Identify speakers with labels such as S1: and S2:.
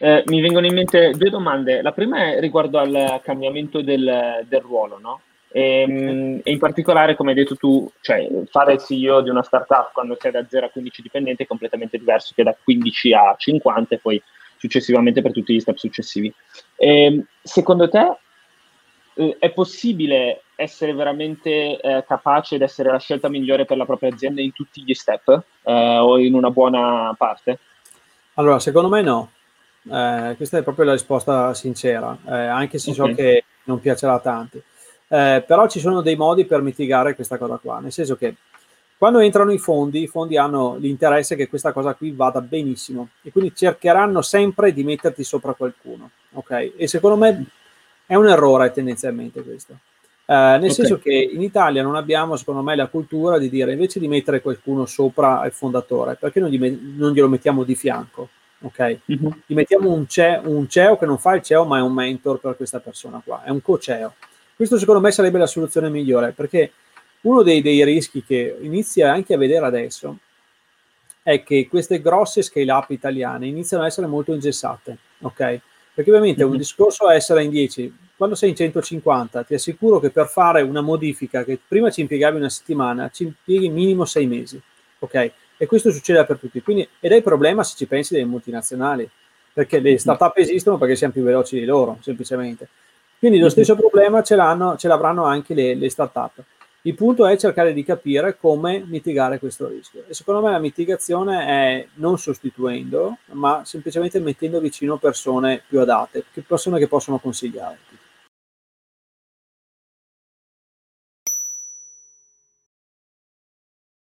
S1: mi vengono in mente due domande. La prima è riguardo al cambiamento del, del ruolo, no? E, ehm, e, in particolare, come hai detto tu, cioè, fare il CEO di una startup quando sei da 0 a 15 dipendenti è completamente diverso che da 15 a 50 e poi successivamente per tutti gli step successivi. E, ehm, secondo te eh, è possibile essere veramente eh, capace ed essere la scelta migliore per la propria azienda in tutti gli step eh, o in una buona parte?
S2: Allora, secondo me no. Eh, questa è proprio la risposta sincera, eh, anche se okay. so che non piacerà a tanti. Eh, però ci sono dei modi per mitigare questa cosa qua, nel senso che quando entrano i fondi, i fondi hanno l'interesse che questa cosa qui vada benissimo e quindi cercheranno sempre di metterti sopra qualcuno, ok? E secondo me è un errore tendenzialmente questo. Eh, nel okay. senso che in Italia non abbiamo, secondo me, la cultura di dire invece di mettere qualcuno sopra il fondatore, perché non, gli, non glielo mettiamo di fianco? Ok, mm-hmm. gli mettiamo un, ce- un CEO che non fa il CEO, ma è un mentor per questa persona qua, è un co-CEO. Questo secondo me sarebbe la soluzione migliore perché uno dei, dei rischi che inizia anche a vedere adesso è che queste grosse scale up italiane iniziano ad essere molto ingessate, ok? Perché ovviamente un mhm. discorso è essere in 10, quando sei in 150 ti assicuro che per fare una modifica che prima ci impiegavi una settimana, ci impieghi minimo sei mesi, ok? E questo succede per tutti, Quindi, ed è il problema se ci pensi delle multinazionali, perché le mhm. start-up esistono perché siamo più veloci di loro, semplicemente. Quindi lo stesso problema ce, ce l'avranno anche le, le start-up. Il punto è cercare di capire come mitigare questo rischio. E secondo me la mitigazione è non sostituendo, ma semplicemente mettendo vicino persone più adatte, persone che possono consigliare.